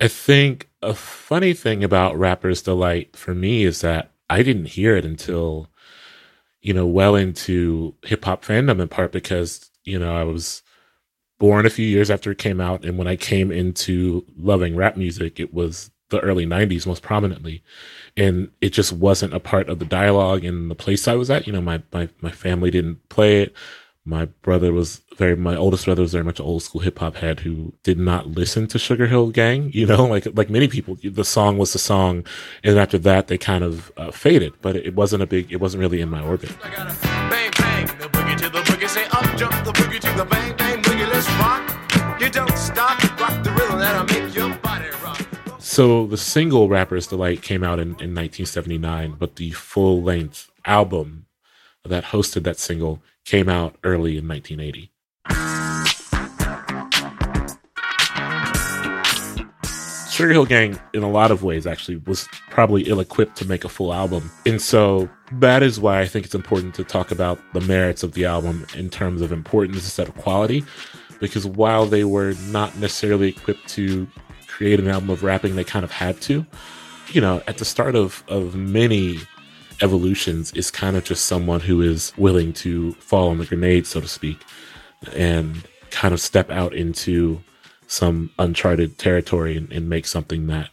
I think a funny thing about Rapper's Delight for me is that I didn't hear it until, you know, well into hip hop fandom in part because, you know, I was born a few years after it came out. And when I came into loving rap music, it was the early 90s most prominently. And it just wasn't a part of the dialogue in the place I was at. You know, my, my, my family didn't play it. My brother was very, my oldest brother was very much an old school hip hop head who did not listen to Sugar Hill Gang. You know, like, like many people, the song was the song. And after that, they kind of uh, faded, but it wasn't a big, it wasn't really in my orbit. Bang, bang, the boogie to the boogie, say up, jump the boogie to the bang, bang, boogie, let's rock. You don't stop, rock the rhythm that'll make your body rock. So the single Rapper's Delight came out in, in 1979, but the full length album that hosted that single came out early in 1980. Sugar Hill Gang, in a lot of ways, actually was probably ill equipped to make a full album. And so that is why I think it's important to talk about the merits of the album in terms of importance instead of quality. Because while they were not necessarily equipped to create an album of rapping, they kind of had to. You know, at the start of, of many evolutions is kind of just someone who is willing to fall on the grenade, so to speak, and kind of step out into some uncharted territory and, and make something that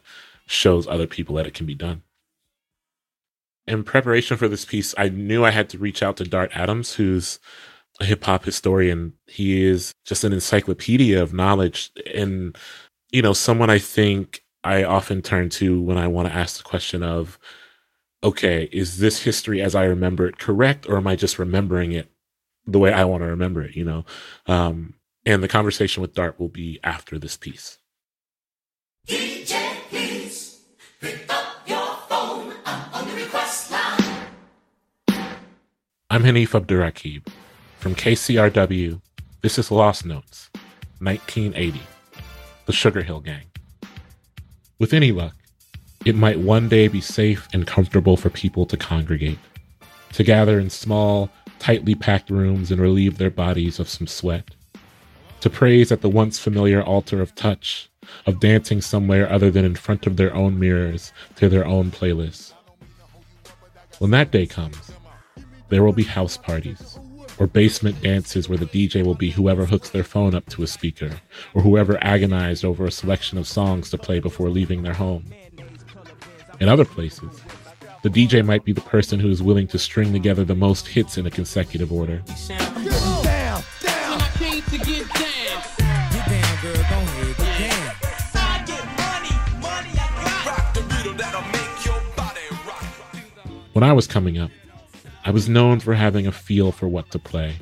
shows other people that it can be done. In preparation for this piece, I knew I had to reach out to Dart Adams, who's a hip hop historian. He is just an encyclopedia of knowledge and, you know, someone I think I often turn to when I want to ask the question of, okay, is this history as I remember it correct, or am I just remembering it the way I want to remember it? You know, um, and the conversation with Dart will be after this piece. DJ, please pick up your phone. I'm on the request line. I'm Hanif Abdurraqib from KCRW. This is Lost Notes, 1980, The Sugar Hill Gang. With any luck, it might one day be safe and comfortable for people to congregate, to gather in small, tightly packed rooms and relieve their bodies of some sweat, to praise at the once familiar altar of touch, of dancing somewhere other than in front of their own mirrors to their own playlists. When that day comes, there will be house parties or basement dances where the DJ will be whoever hooks their phone up to a speaker or whoever agonized over a selection of songs to play before leaving their home. In other places, the DJ might be the person who is willing to string together the most hits in a consecutive order. When I was coming up, I was known for having a feel for what to play.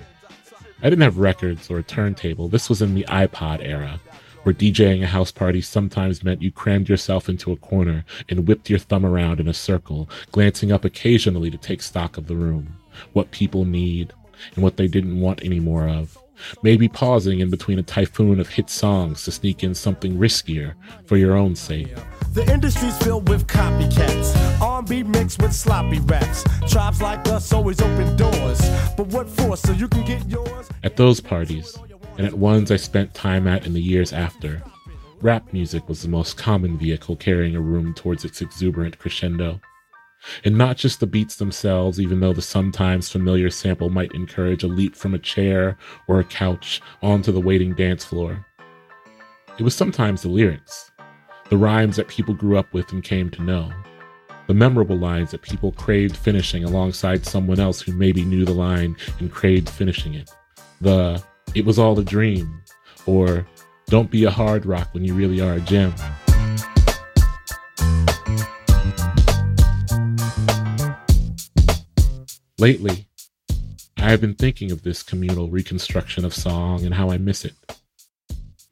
I didn't have records or a turntable. This was in the iPod era, where DJing a house party sometimes meant you crammed yourself into a corner and whipped your thumb around in a circle, glancing up occasionally to take stock of the room, what people need, and what they didn't want any more of. Maybe pausing in between a typhoon of hit songs to sneak in something riskier for your own sake. The industry's filled with copycats, R&B mixed with sloppy raps. Tribes like us always open doors, but what for? So you can get yours. At those parties, and at ones I spent time at in the years after. Rap music was the most common vehicle carrying a room towards its exuberant crescendo. And not just the beats themselves, even though the sometimes familiar sample might encourage a leap from a chair or a couch onto the waiting dance floor. It was sometimes the lyrics, the rhymes that people grew up with and came to know, the memorable lines that people craved finishing alongside someone else who maybe knew the line and craved finishing it, the it was all a dream, or don't be a hard rock when you really are a gem. Lately, I have been thinking of this communal reconstruction of song and how I miss it.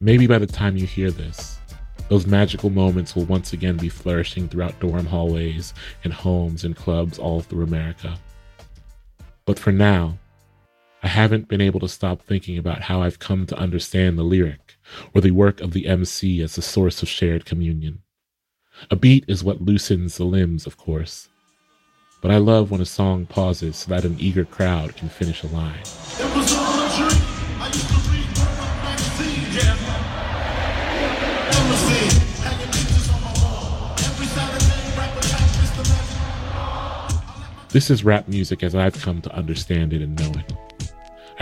Maybe by the time you hear this, those magical moments will once again be flourishing throughout dorm hallways and homes and clubs all through America. But for now, I haven't been able to stop thinking about how I've come to understand the lyric or the work of the MC as the source of shared communion. A beat is what loosens the limbs, of course, but I love when a song pauses so that an eager crowd can finish a line. This is rap music as I've come to understand it and know it.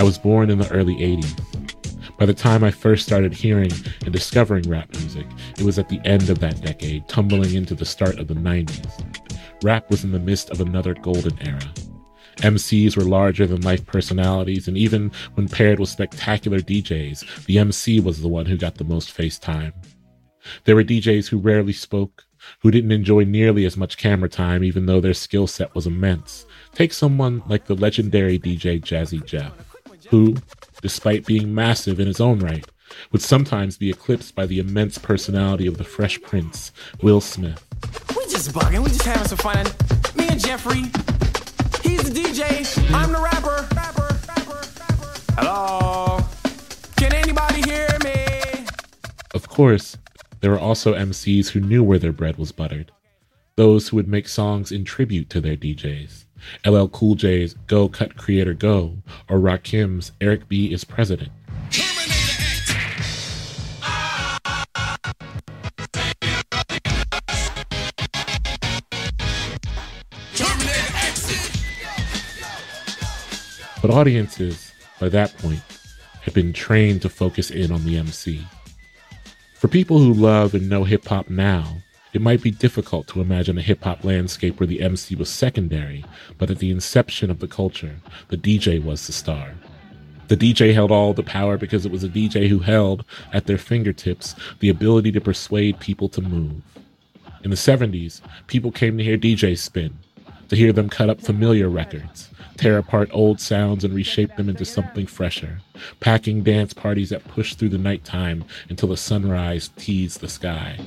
I was born in the early 80s. By the time I first started hearing and discovering rap music, it was at the end of that decade, tumbling into the start of the 90s. Rap was in the midst of another golden era. MCs were larger than life personalities, and even when paired with spectacular DJs, the MC was the one who got the most face time. There were DJs who rarely spoke, who didn't enjoy nearly as much camera time, even though their skill set was immense. Take someone like the legendary DJ Jazzy Jeff, who, despite being massive in his own right, would sometimes be eclipsed by the immense personality of the Fresh Prince, Will Smith. We just bugging, we just having some fun. Me and Jeffrey, he's the DJ, I'm the rapper. Hello, can anybody hear me? Of course, there were also MCs who knew where their bread was buttered, those who would make songs in tribute to their DJs. LL Cool J's Go Cut Creator Go, or Rakim's Eric B. is President. But audiences, by that point, had been trained to focus in on the MC. For people who love and know hip hop now, it might be difficult to imagine a hip hop landscape where the MC was secondary, but at the inception of the culture, the DJ was the star. The DJ held all the power because it was a DJ who held, at their fingertips, the ability to persuade people to move. In the 70s, people came to hear DJs spin, to hear them cut up familiar records, tear apart old sounds and reshape them into something fresher, packing dance parties that push through the nighttime until the sunrise teased the sky.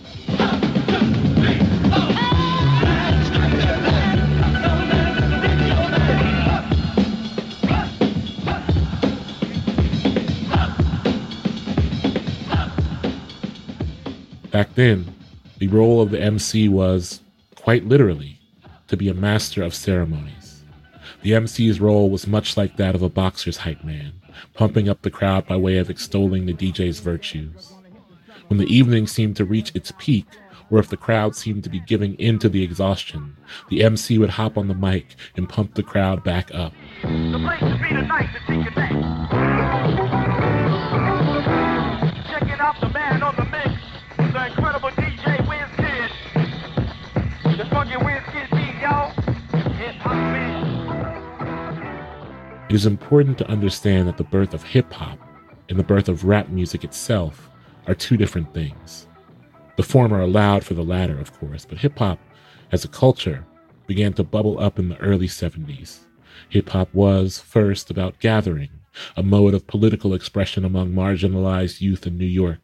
Back then, the role of the MC was, quite literally, to be a master of ceremonies. The MC's role was much like that of a boxer's hype man, pumping up the crowd by way of extolling the DJ's virtues. When the evening seemed to reach its peak, or if the crowd seemed to be giving in to the exhaustion, the MC would hop on the mic and pump the crowd back up. The place to be tonight to take it back. Out the man on the mix, the incredible DJ WizKid. The funky WizKid beat, y'all. Hip hop man. It is important to understand that the birth of hip hop and the birth of rap music itself are two different things. The former allowed for the latter, of course, but hip hop as a culture began to bubble up in the early 70s. Hip hop was, first, about gathering, a mode of political expression among marginalized youth in New York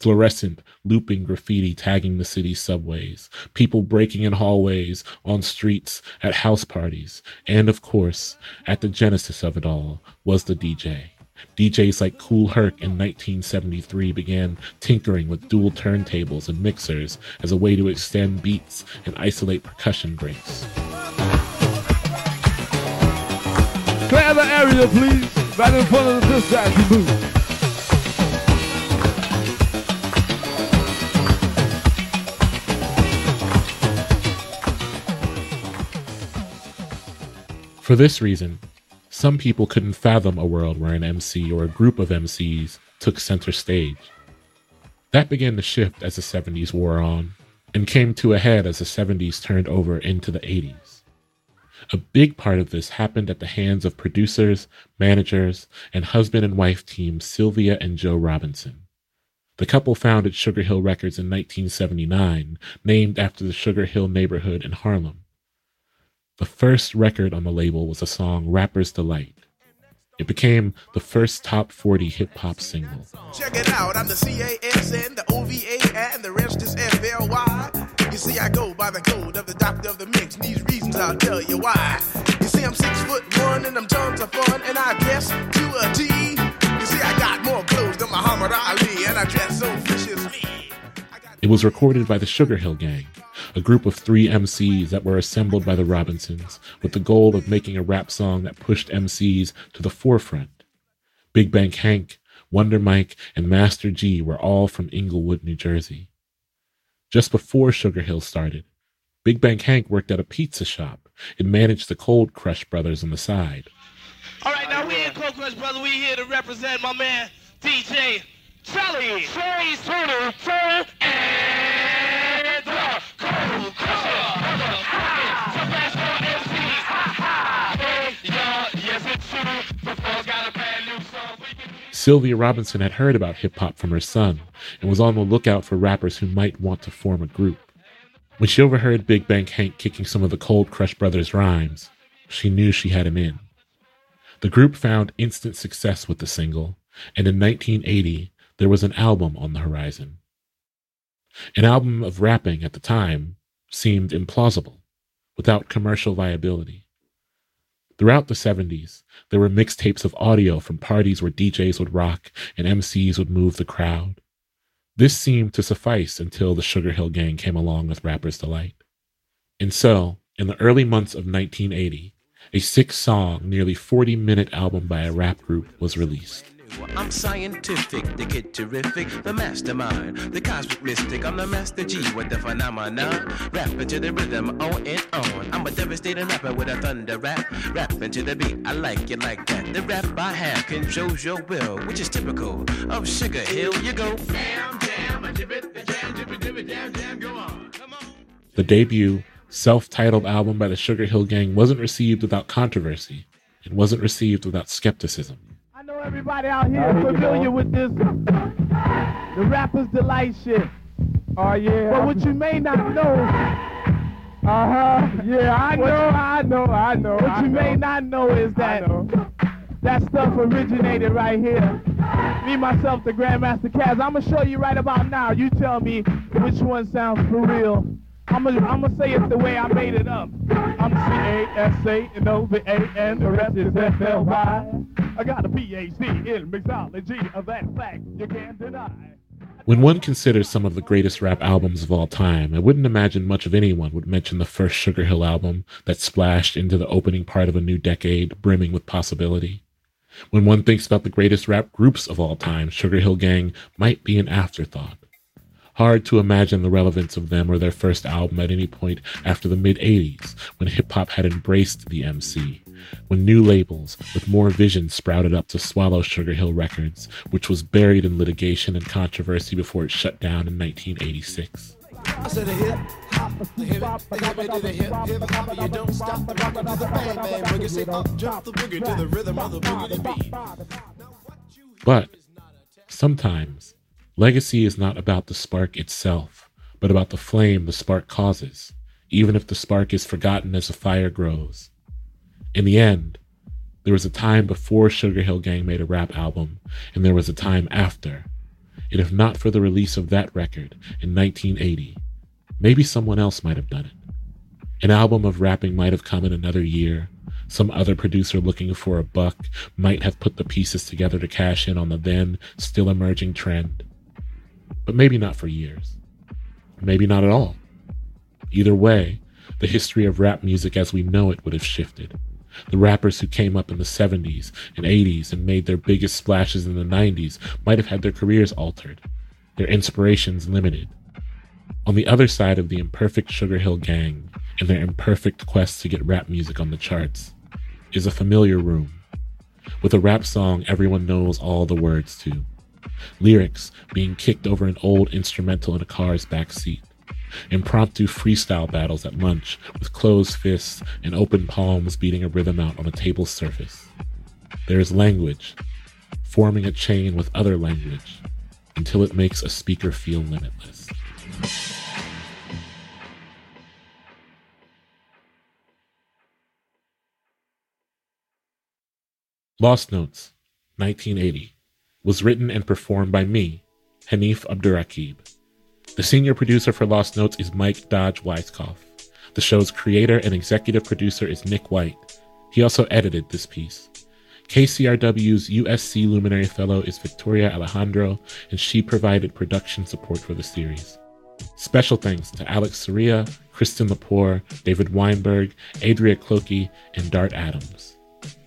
fluorescent, looping graffiti tagging the city's subways, people breaking in hallways, on streets, at house parties, and of course, at the genesis of it all was the DJ. DJs like Kool Herc in 1973 began tinkering with dual turntables and mixers as a way to extend beats and isolate percussion breaks. Clear the area, please. Right in front of the dispatch booth. For this reason, some people couldn't fathom a world where an MC or a group of MCs took center stage. That began to shift as the 70s wore on, and came to a head as the 70s turned over into the 80s. A big part of this happened at the hands of producers, managers, and husband and wife team Sylvia and Joe Robinson. The couple founded Sugar Hill Records in 1979, named after the Sugar Hill neighborhood in Harlem. The first record on the label was the song Rapper's Delight. It became the first top 40 hip hop single. Check it out, I'm the CASN, the OVA, and the rest is FLY. You see, I go by the code of the doctor of the mix, and these reasons I'll tell you why. You see, I'm six foot one, and I'm tons of fun, and I dress to a T. You see, I got more clothes than Muhammad Ali, and I dress so viciously. It was recorded by the Sugar Hill Gang, a group of three MCs that were assembled by the Robinsons with the goal of making a rap song that pushed MCs to the forefront. Big Bank Hank, Wonder Mike, and Master Gee were all from Englewood, New Jersey. Just before Sugar Hill started, Big Bank Hank worked at a pizza shop and managed the Cold Crush Brothers on the side. All right, now we in Cold Crush Brother. We here to represent my man DJ Song. Sylvia Robinson had heard about hip hop from her son and was on the lookout for rappers who might want to form a group. When she overheard Big Bank Hank kicking some of the Cold Crush Brothers' rhymes, she knew she had him in. The group found instant success with the single, and in 1980, there was an album on the horizon. An album of rapping at the time seemed implausible, without commercial viability. Throughout the 70s, there were mixtapes of audio from parties where DJs would rock and MCs would move the crowd. This seemed to suffice until the Sugar Hill Gang came along with Rapper's Delight. And so, in the early months of 1980, a six song, nearly 40 minute album by a rap group was released. I'm scientific, the kid terrific, the mastermind, the cosmic mystic. I'm the master Gee with the phenomenon. Rapping to the rhythm, on and on. I'm a devastating rapper with a thunder rap. Rapping to the beat, I like it like that. The rap I have controls your will, which is typical of Sugar Hill. You go, the debut, self titled album by the Sugar Hill Gang wasn't received without controversy. It wasn't received without skepticism. I know everybody out here familiar with this. The rapper's delight shit. Oh yeah. But what you may not know. Uh huh. Yeah, I know, I know, I know. What you may not know is that that stuff originated right here. Me, myself, the Grandmaster Caz. I'm gonna show you right about now. You tell me which one sounds for real. I'm gonna, say it the way I made it up. I'm C-A-S-A and the rest is F-L-Y. I got a PhD in mixology of that fact you can't deny. When one considers some of the greatest rap albums of all time, I wouldn't imagine much of anyone would mention the first Sugar Hill album that splashed into the opening part of a new decade, brimming with possibility. When one thinks about the greatest rap groups of all time, Sugar Hill Gang might be an afterthought. Hard to imagine the relevance of them or their first album at any point after the mid 80s, when hip hop had embraced the MC, when new labels with more vision sprouted up to swallow Sugar Hill Records, which was buried in litigation and controversy before it shut down in 1986. I said a hip hop, the hip, the hip, to the hip, hip hop. You don't stop the rockin' to the bang bang boogie. Say up, jump the boogie to the rhythm of the boogie beat. But sometimes legacy is not about the spark itself, but about the flame the spark causes, even if the spark is forgotten as the fire grows. In the end, there was a time before Sugar Hill Gang made a rap album, and there was a time after. And if not for the release of that record in 1980, maybe someone else might have done it. An album of rapping might have come in another year. Some other producer looking for a buck might have put the pieces together to cash in on the then still emerging trend. But maybe not for years. Maybe not at all. Either way, the history of rap music as we know it would have shifted. The rappers who came up in the 70s and 80s and made their biggest splashes in the 90s might have had their careers altered, their inspirations limited. On the other side of the imperfect Sugar Hill Gang and their imperfect quest to get rap music on the charts is a familiar room, with a rap song everyone knows all the words to, lyrics being kicked over an old instrumental in a car's back seat, impromptu freestyle battles at lunch with closed fists and open palms beating a rhythm out on a table's surface. There is language, forming a chain with other language until it makes a speaker feel limitless. Lost Notes, 1980, was written and performed by me, Hanif Abdurraqib. The senior producer for Lost Notes is Mike Dodge Weiskopf. The show's creator and executive producer is Nick White. He also edited this piece. KCRW's USC Luminary Fellow is Victoria Alejandro, and she provided production support for the series. Special thanks to Alex Soria, Kristen Lepore, David Weinberg, Adria Clokey, and Dart Adams.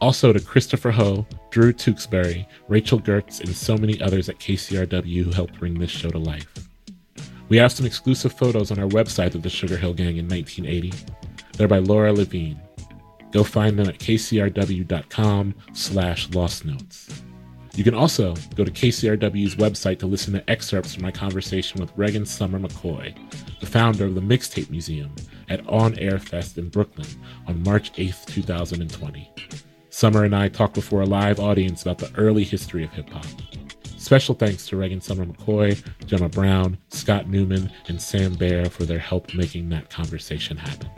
Also to Christopher Ho, Drew Tewksbury, Rachel Gertz, and so many others at KCRW who helped bring this show to life. We have some exclusive photos on our website of the Sugar Hill Gang in 1980. They're by Laura Levine. Go find them at kcrw.com slash lost notes. You can also go to KCRW's website to listen to excerpts from my conversation with Regan Sommer McCoy, the founder of the Mixtape Museum, at On Air Fest in Brooklyn on March 8th, 2020. Summer and I talked before a live audience about the early history of hip hop. Special thanks to Regan Sommer McCoy, Gemma Brown, Scott Newman, and Sam Baer for their help making that conversation happen.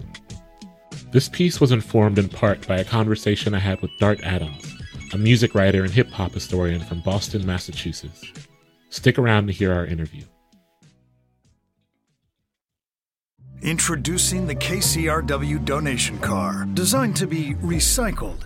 This piece was informed in part by a conversation I had with Dart Adams, a music writer and hip hop historian from Boston, Massachusetts. Stick around to hear our interview. Introducing the KCRW donation car, designed to be recycled.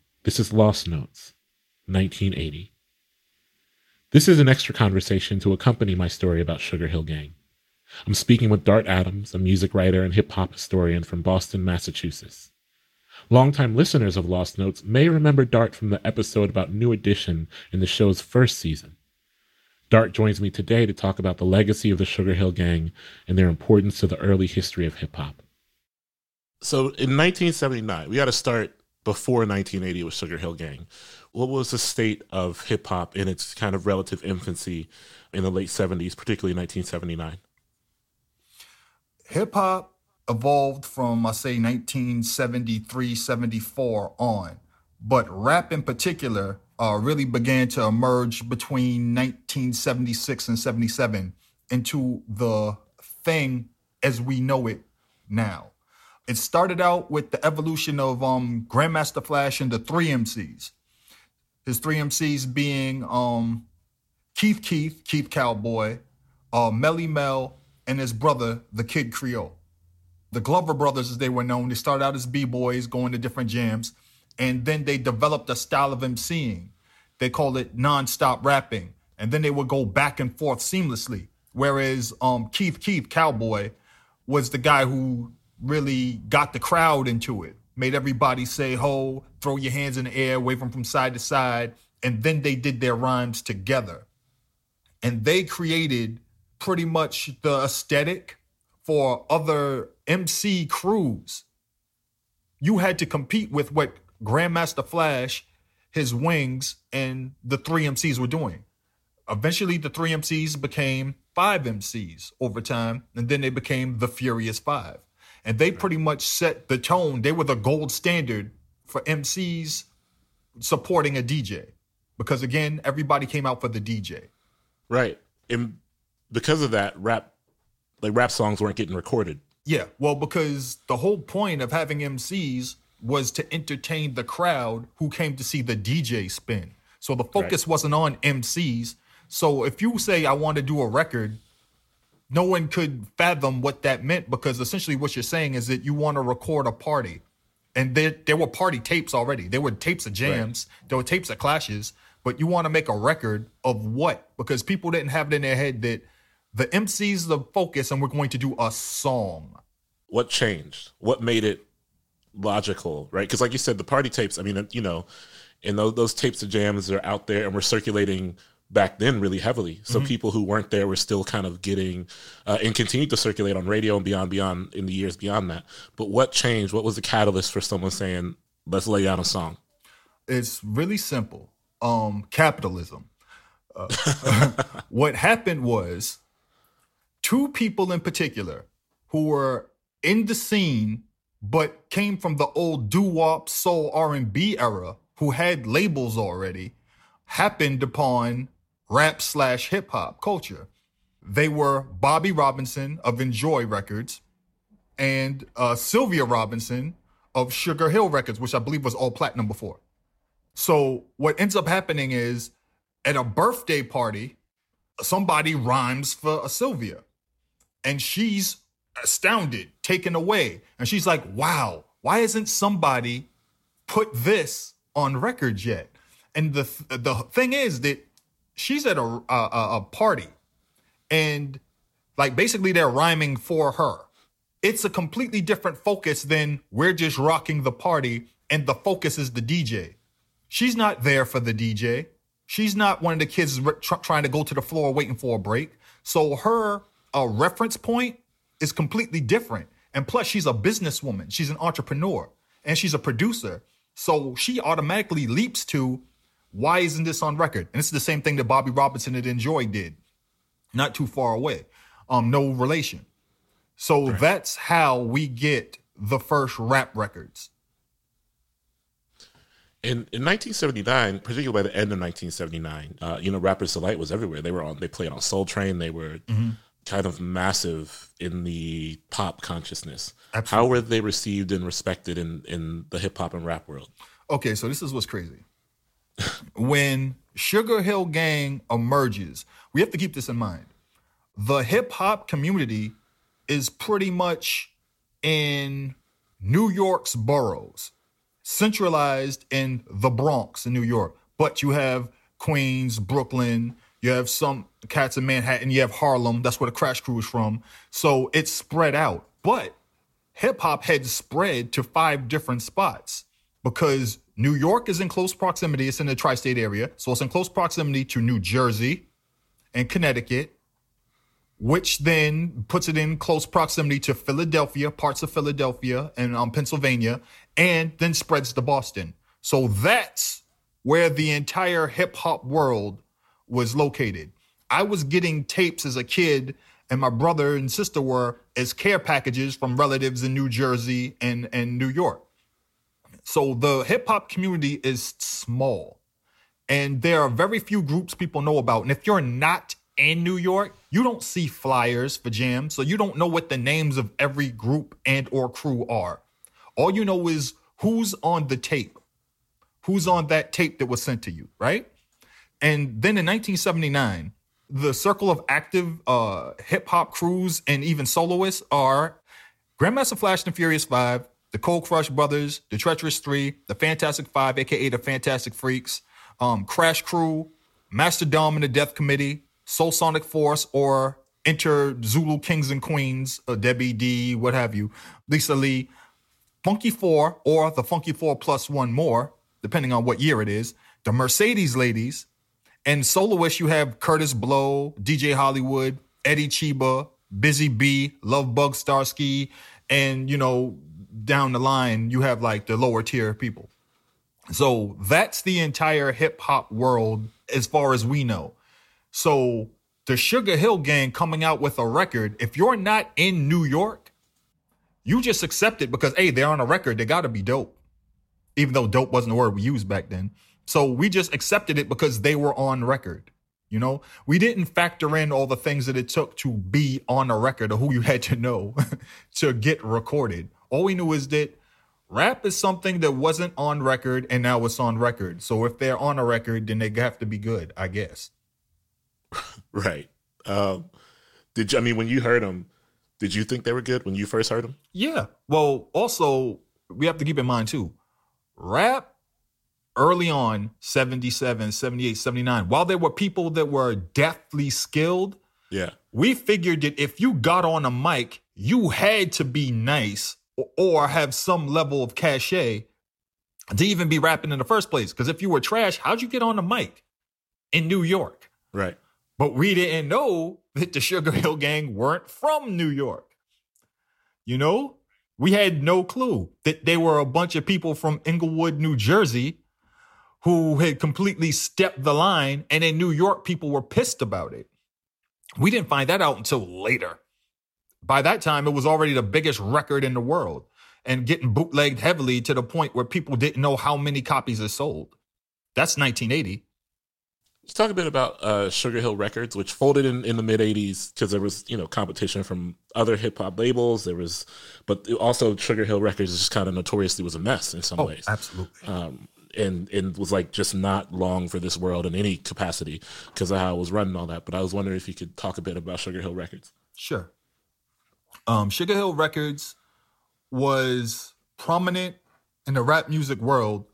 this is Lost Notes, 1980. This is an extra conversation to accompany my story about Sugar Hill Gang. I'm speaking with Dart Adams, a music writer and hip hop historian from Boston, Massachusetts. Longtime listeners of Lost Notes may remember Dart from the episode about New Edition in the show's first season. Dart joins me today to talk about the legacy of the Sugar Hill Gang and their importance to the early history of hip hop. So in 1979, we got to start before 1980 with Sugar Hill Gang. What was the state of hip hop in its kind of relative infancy in the late 70s, particularly 1979? hip hop evolved from I say 1973, 74 on, but rap in particular uh, really began to emerge between 1976 and 77 into the thing as we know it now. It started out with the evolution of um, Grandmaster Flash and the three MCs. His three MCs being um, Keith Keith, Keith Cowboy, uh, Melle Mel, and his brother, the Kid Creole. The Glover brothers, as they were known, they started out as b-boys going to different jams, and then they developed a style of MCing. They called it non-stop rapping, and then they would go back and forth seamlessly. Whereas um, Keith Keith Cowboy was the guy who really got the crowd into it, made everybody say ho, throw your hands in the air, wave them from side to side, and then they did their rhymes together and they created pretty much the aesthetic for other MC crews. You had to compete with what Grandmaster Flash, his wings, and the three MCs were doing. Eventually, the three MCs became five MCs over time, and then they became the Furious Five. And they pretty much set the tone. They were the gold standard for MCs supporting a DJ. Because again, everybody came out for the DJ. Right. And because of that, rap like rap songs weren't getting recorded. Yeah, well, because the whole point of having MCs was to entertain the crowd who came to see the DJ spin. So the focus wasn't on MCs. So if you say, I want to do a record, no one could fathom what that meant because essentially what you're saying is that you want to record a party. And there, there were party tapes already. There were tapes of jams, there were tapes of clashes, but you want to make a record of what? Because people didn't have it in their head that the MC's the focus and we're going to do a song. What changed? What made it logical, right? Because, like you said, the party tapes, I mean, you know, and those, those tapes of jams are out there and we're circulating back then really heavily. So people who weren't there were still kind of getting uh, and continued to circulate on radio and beyond, beyond in the years beyond that. But what changed? What was the catalyst for someone saying, let's lay down a song? It's really simple. Um, capitalism. Uh, what happened was two people in particular who were in the scene but came from the old doo-wop soul R&B era who had labels already happened upon rap slash hip hop culture. They were Bobby Robinson of Enjoy Records and uh, Sylvia Robinson of Sugar Hill Records, which I believe was all platinum before. So what ends up happening is at a birthday party, somebody rhymes for a Sylvia and she's astounded, taken away. And she's like, wow, why isn't somebody put this on record yet? And the the thing is that she's at a a, a party, and like basically they're rhyming for her. It's a completely different focus than we're just rocking the party, and the focus is the DJ. She's not there for the DJ. She's not one of the kids tr- trying to go to the floor waiting for a break. So her uh, reference point is completely different. And plus, she's a businesswoman. She's an entrepreneur and she's a producer. So she automatically leaps to, why isn't this on record? And this is the same thing that Bobby Robinson and Enjoy did, not too far away. Um, no relation. So that's how we get the first rap records. In, in 1979, particularly by the end of 1979, uh, you know, Rappers Delight was everywhere. They were on. They played on Soul Train. They were kind of massive in the pop consciousness. How were they received and respected in in the hip hop and rap world? Okay, so this is what's crazy. When Sugar Hill Gang emerges, we have to keep this in mind. The hip hop community is pretty much in New York's boroughs, centralized in the Bronx in New York. But you have Queens, Brooklyn, you have some cats in Manhattan, you have Harlem, that's where the Crash Crew is from. So it's spread out. But hip hop had spread to five different spots because New York is in close proximity. It's in the tri state area. So it's in close proximity to New Jersey and Connecticut, which then puts it in close proximity to Philadelphia, parts of Philadelphia and um, Pennsylvania, and then spreads to Boston. So that's where the entire hip hop world was located. I was getting tapes as a kid, and my brother and sister were as care packages from relatives in New Jersey and, and New York. So the hip hop community is small, and there are very few groups people know about. And if you're not in New York, you don't see flyers for jams, so you don't know what the names of every group and or crew are. All you know is who's on the tape, who's on that tape that was sent to you, right? And then in 1979, the circle of active uh, hip hop crews and even soloists are Grandmaster Flash and Furious Five, the Cold Crush Brothers, the Treacherous Three, the Fantastic Five, aka the Fantastic Freaks, um, Crash Crew, Master Don and the Def Committee, Soul Sonic Force, or Enter Zulu Kings and Queens, uh, Debbie D, what have you, Lisa Lee, Funky Four, or the Funky Four plus one more, depending on what year it is, the Mercedes Ladies, and soloists, you have Kurtis Blow, DJ Hollywood, Eddie Cheeba, Busy Bee, Love Bug Starsky, and you know, down the line, you have like the lower tier people. So that's the entire hip hop world as far as we know. So the Sugar Hill Gang coming out with a record, if you're not in New York, you just accept it because hey, they're on a record, they gotta be dope. Even though dope wasn't the word we used back then. So we just accepted it because they were on record. You know, we didn't factor in all the things that it took to be on a record or who you had to know to get recorded. All we knew is that rap is something that wasn't on record and now it's on record. So if they're on a record, then they have to be good, I guess. Right. Um, did you? I mean, when you heard them, did you think they were good when you first heard them? Yeah. Well, also, we have to keep in mind too, rap early on, 77, 78, 79, while there were people that were deathly skilled, Yeah. we figured that if you got on a mic, you had to be nice or, have some level of cachet to even be rapping in the first place. Because if you were trash, how'd you get on the mic in New York? Right. But we didn't know that the Sugar Hill Gang weren't from New York. You know, we had no clue that they were a bunch of people from Englewood, New Jersey, who had completely stepped the line, and in New York, people were pissed about it. We didn't find that out until later. By that time, it was already the biggest record in the world and getting bootlegged heavily to the point where people didn't know how many copies it sold. That's 1980. Let's talk a bit about uh, Sugar Hill Records, which folded in, in the mid '80s because there was you know competition from other hip hop labels. There was, but also Sugar Hill Records just kind of notoriously was a mess in some ways. absolutely. um, and and was like just not long for this world in any capacity because of how I was running all that. But I was wondering if you could talk a bit about Sugar Hill Records. Sure. Um, Sugar Hill Records was prominent in the rap music world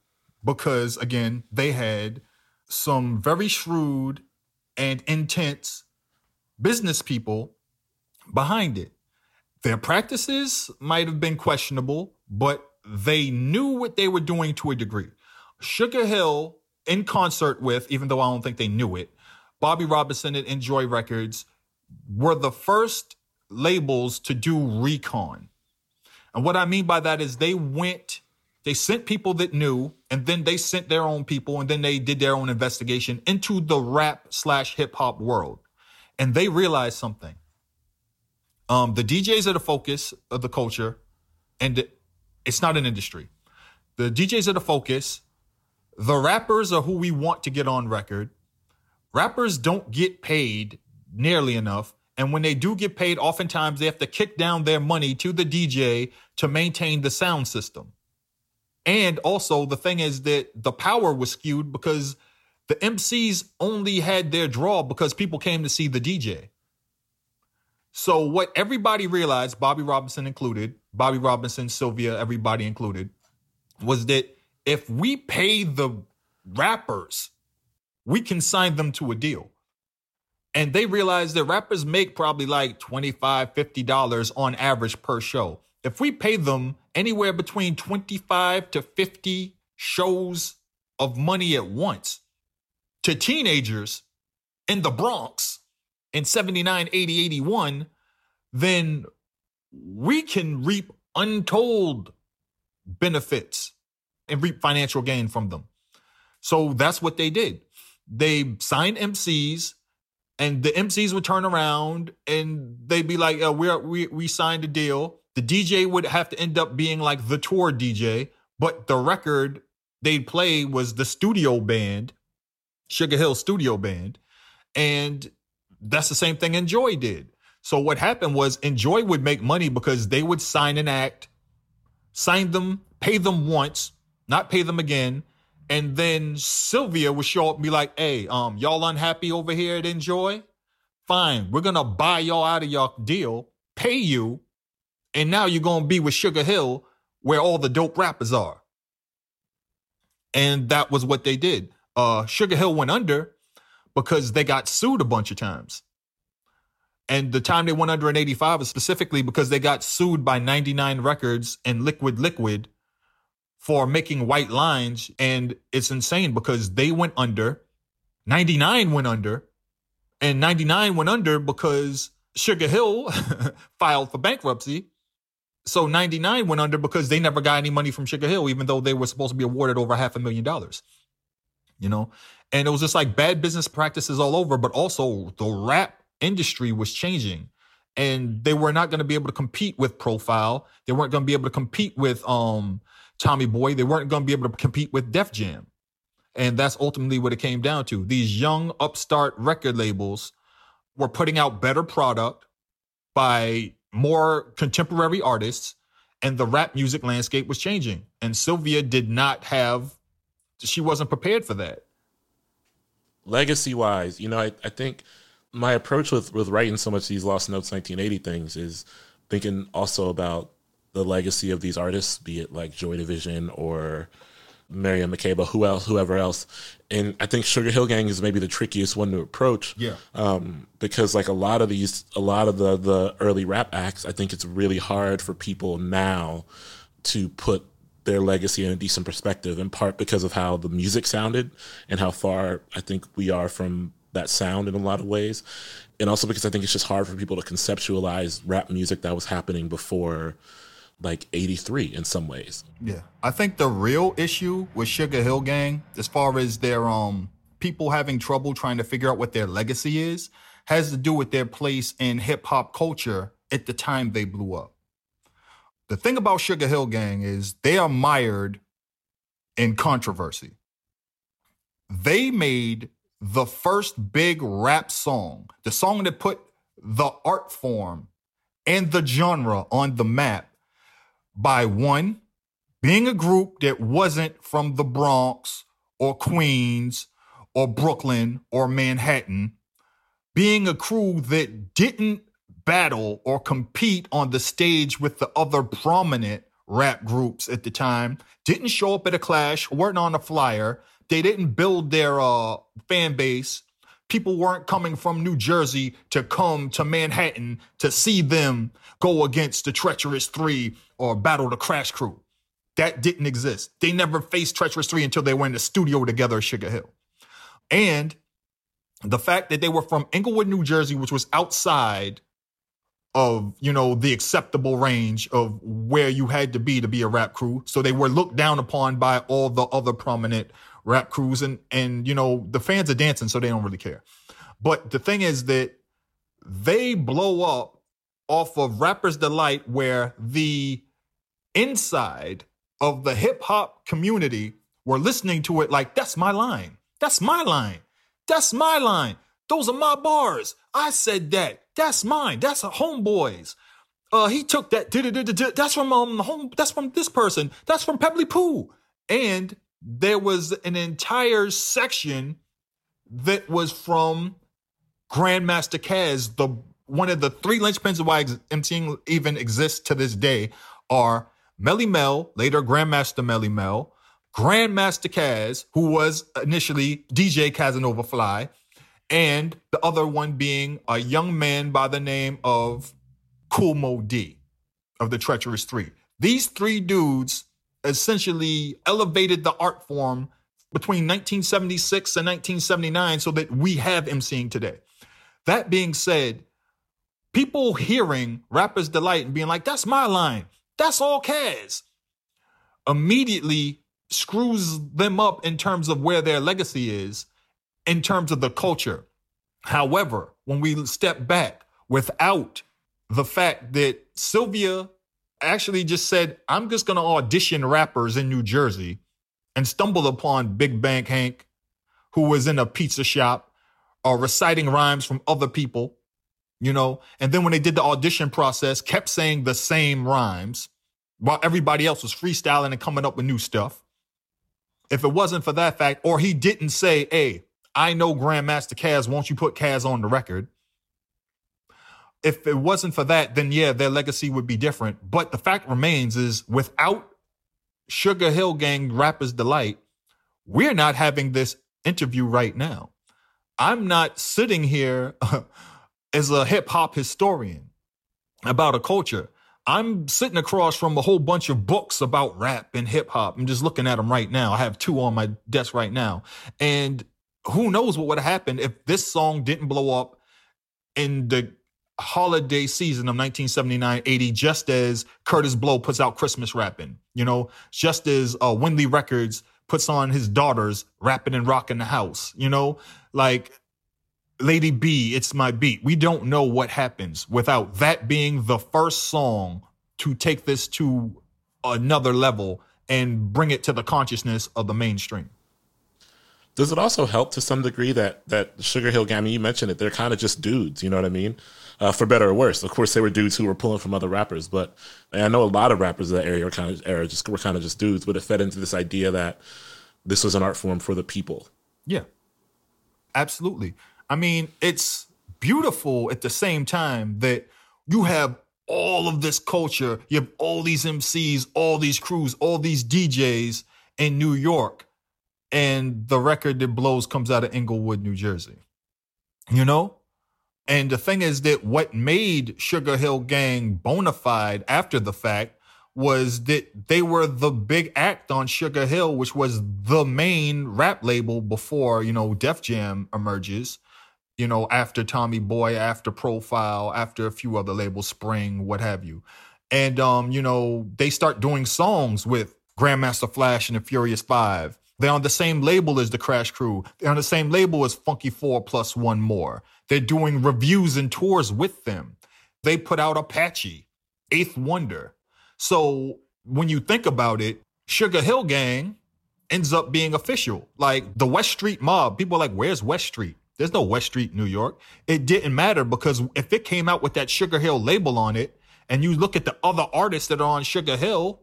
because, again, they had some very shrewd and intense business people behind it. Their practices might have been questionable, but they knew what they were doing to a degree. Sugar Hill, in concert with, even though I don't think they knew it, Bobby Robinson and Enjoy Records were the first labels to do recon. And what I mean by that is they went, they sent people that knew, and then they sent their own people, and then they did their own investigation into the rap slash hip hop world. And they realized something. Um, the DJs are the focus of the culture, and it's not an industry. The DJs are the focus. The rappers are who we want to get on record. Rappers don't get paid nearly enough. And when they do get paid, oftentimes they have to kick down their money to the DJ to maintain the sound system. And also, the thing is that the power was skewed because the MCs only had their draw because people came to see the DJ. So, what everybody realized, Bobby Robinson included, Bobby Robinson, Sylvia, everybody included, was that if we pay the rappers, we can sign them to a deal. And they realized that rappers make probably like $25, $50 on average per show. If we pay them anywhere between 25 to 50 shows of money at once to teenagers in the Bronx in 79, 80, 81, then we can reap untold benefits and reap financial gain from them. So that's what they did. They signed MCs and the MCs would turn around and they'd be like, oh, we're, we, we signed a deal. The DJ would have to end up being like the tour DJ, but the record they'd play was the studio band, Sugar Hill Studio Band. And that's the same thing Enjoy did. So what happened was Enjoy would make money because they would sign an act, sign them, pay them once, not pay them again. And then Sylvia would show up and be like, hey, um, y'all unhappy over here at Enjoy? Fine, we're gonna buy y'all out of your deal, pay you, and now you're gonna be with Sugar Hill where all the dope rappers are. And that was what they did. Uh, Sugar Hill went under because they got sued a bunch of times. And the time they went under in 85 is specifically because they got sued by 99 Records and Liquid Liquid for making white lines. And it's insane because they went under, 99 went under, and 99 went under because Sugar Hill filed for bankruptcy. So 99 went under because they never got any money from Sugar Hill, even though they were supposed to be awarded over half a million dollars. You know? And it was just like bad business practices all over, but also the rap industry was changing and they were not going to be able to compete with profile they weren't going to be able to compete with um tommy boy they weren't going to be able to compete with def jam. And that's ultimately what it came down to. These young upstart record labels were putting out better product by more contemporary artists and the rap music landscape was changing. And sylvia did not have she wasn't prepared for that. Legacy wise you know I, I think my approach with with writing so much of these Lost Notes 1980 things is thinking also about the legacy of these artists, be it like Joy Division or Miriam Makeba, who else, whoever else. And I think Sugar Hill Gang is maybe the trickiest one to approach. Yeah. Um, because like a lot of these, a lot of the the early rap acts, I think it's really hard for people now to put their legacy in a decent perspective. In part because of how the music sounded and how far I think we are from that sound in a lot of ways. And also because I think it's just hard for people to conceptualize rap music that was happening before like 83 in some ways. Yeah. I think the real issue with Sugar Hill Gang, as far as their um people having trouble trying to figure out what their legacy is, has to do with their place in hip hop culture at the time they blew up. The thing about Sugar Hill Gang is they are mired in controversy. They made the first big rap song, the song that put the art form and the genre on the map by one, being a group that wasn't from the Bronx or Queens or Brooklyn or Manhattan, being a crew that didn't battle or compete on the stage with the other prominent rap groups at the time didn't show up at a clash, weren't on a flyer. They didn't build their uh, fan base. People weren't coming from New Jersey to come to Manhattan to see them go against the Treacherous Three or battle the Crash Crew. That didn't exist. They never faced Treacherous Three until they were in the studio together at Sugar Hill. And the fact that they were from Englewood, New Jersey, which was outside of you know the acceptable range of where you had to be to be a rap crew so they were looked down upon by all the other prominent rap crews and and you know the fans are dancing so they don't really care but the thing is that they blow up off of rappers delight where the inside of the hip hop community were listening to it like that's my line that's my line that's my line those are my bars i said that that's mine. That's a homeboys. Uh, he took that. That's from um home. That's from this person. That's from Pebblee Poo. And there was an entire section that was from Grandmaster Caz. The one of the three linchpins of why MCing even exists to this day are Melle Mel, later Grandmaster Melle Mel, Grandmaster Caz, who was initially DJ Casanova Fly, and the other one being a young man by the name of Kool Moe Dee of the Treacherous Three. These three dudes essentially elevated the art form between 1976 and 1979 so that we have MCing today. That being said, people hearing Rapper's Delight and being like, that's my line, that's all Caz, immediately screws them up in terms of where their legacy is in terms of the culture. However, when we step back without the fact that Sylvia actually just said, I'm just going to audition rappers in New Jersey and stumbled upon Big Bank Hank, who was in a pizza shop uh, reciting rhymes from other people, you know, and then when they did the audition process, kept saying the same rhymes while everybody else was freestyling and coming up with new stuff. If it wasn't for that fact, or he didn't say, hey, I know Grandmaster Caz, won't you put Caz on the record? If it wasn't for that, then yeah, their legacy would be different. But the fact remains is without Sugarhill Gang Rappers Delight, we're not having this interview right now. I'm not sitting here as a hip hop historian about a culture. I'm sitting across from a whole bunch of books about rap and hip hop. I'm just looking at them right now. I have two on my desk right now. And who knows what would have happened if this song didn't blow up in the holiday season of 1979 80 just as Kurtis Blow puts out Christmas rapping you know just as uh Winley Records puts on his daughters rapping and rocking the house you know like Lady B it's my beat we don't know what happens without that being the first song to take this to another level and bring it to the consciousness of the mainstream does it also help to some degree that that Sugarhill Gang? You mentioned it; they're kind of just dudes. You know what I mean? Uh, for better or worse. Of course, they were dudes who were pulling from other rappers, but I know a lot of rappers of that area were kind of era just were kind of just dudes. But it fed into this idea that this was an art form for the people. Yeah, absolutely. I mean, it's beautiful at the same time that you have all of this culture, you have all these MCs, all these crews, all these DJs in New York and the record that blows comes out of Englewood, New Jersey. You know? And the thing is that what made Sugarhill Gang bona fide after the fact was that they were the big act on Sugar Hill, which was the main rap label before, you know, Def Jam emerges, you know, after Tommy Boy, after Profile, after a few other labels, Spring, what have you. And, um, you know, they start doing songs with Grandmaster Flash and the Furious Five they're on the same label as the Crash Crew. They're on the same label as Funky Four plus one more. They're doing reviews and tours with them. They put out Apache, Eighth Wonder. So when you think about it, Sugarhill Gang ends up being official. Like the West Street mob, people are like, where's West Street? There's no West Street, New York. It didn't matter because if it came out with that Sugar Hill label on it, and you look at the other artists that are on Sugar Hill,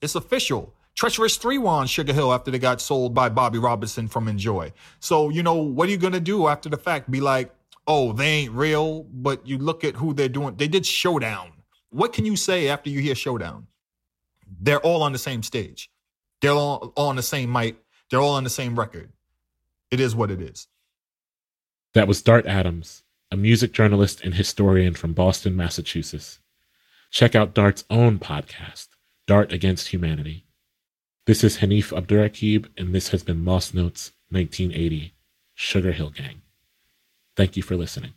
it's official. Treacherous 3 were on Sugar Hill after they got sold by Bobby Robinson from Enjoy. So, you know, what are you going to do after the fact? Be like, oh, they ain't real, but you look at who they're doing. They did Showdown. What can you say after you hear Showdown? They're all on the same stage. They're all, all on the same mic. They're all on the same record. It is what it is. That was Dart Adams, a music journalist and historian from Boston, Massachusetts. Check out Dart's own podcast, Dart Against Humanity. This is Hanif Abdurraqib, and this has been Lost Notes 1980, Sugarhill Gang. Thank you for listening.